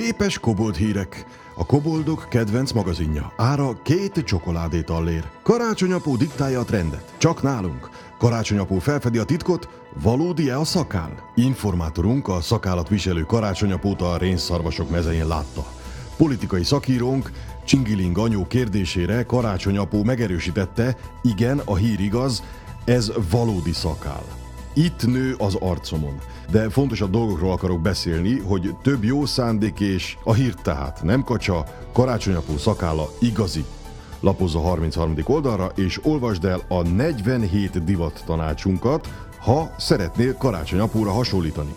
Képes kobold hírek. A koboldok kedvenc magazinja. Ára két csokoládét allér. Karácsonyapó diktálja a trendet. Csak nálunk. Karácsonyapó felfedi a titkot, valódi-e a szakál? Informátorunk a szakállat viselő karácsonyapót a rénszarvasok mezején látta. Politikai szakírónk Csingiling anyó kérdésére karácsonyapó megerősítette, igen, a hír igaz, ez valódi szakál. Itt nő az arcomon. De fontosabb dolgokról akarok beszélni, hogy több jó szándék és a hír tehát nem kacsa, karácsonyapó szakálla igazi. Lapozz a 33. oldalra, és olvasd el a 47 divat tanácsunkat, ha szeretnél karácsonyapóra hasonlítani.